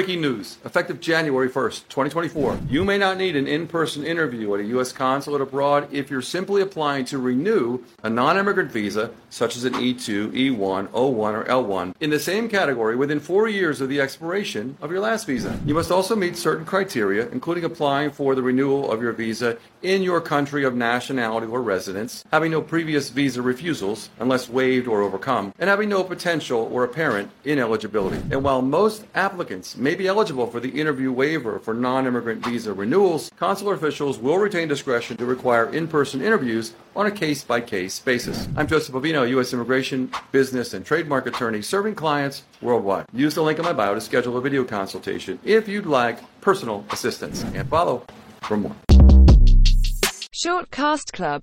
Breaking news. Effective January 1st, 2024. You may not need an in person interview at a U.S. consulate abroad if you're simply applying to renew a non immigrant visa, such as an E2, E1, O1, or L1, in the same category within four years of the expiration of your last visa. You must also meet certain criteria, including applying for the renewal of your visa in your country of nationality or residence, having no previous visa refusals unless waived or overcome, and having no potential or apparent ineligibility. And while most applicants may be eligible for the interview waiver for non immigrant visa renewals, consular officials will retain discretion to require in person interviews on a case by case basis. I'm Joseph Bovino, U.S. Immigration, Business, and Trademark Attorney serving clients worldwide. Use the link in my bio to schedule a video consultation if you'd like personal assistance. And follow for more. Shortcast Club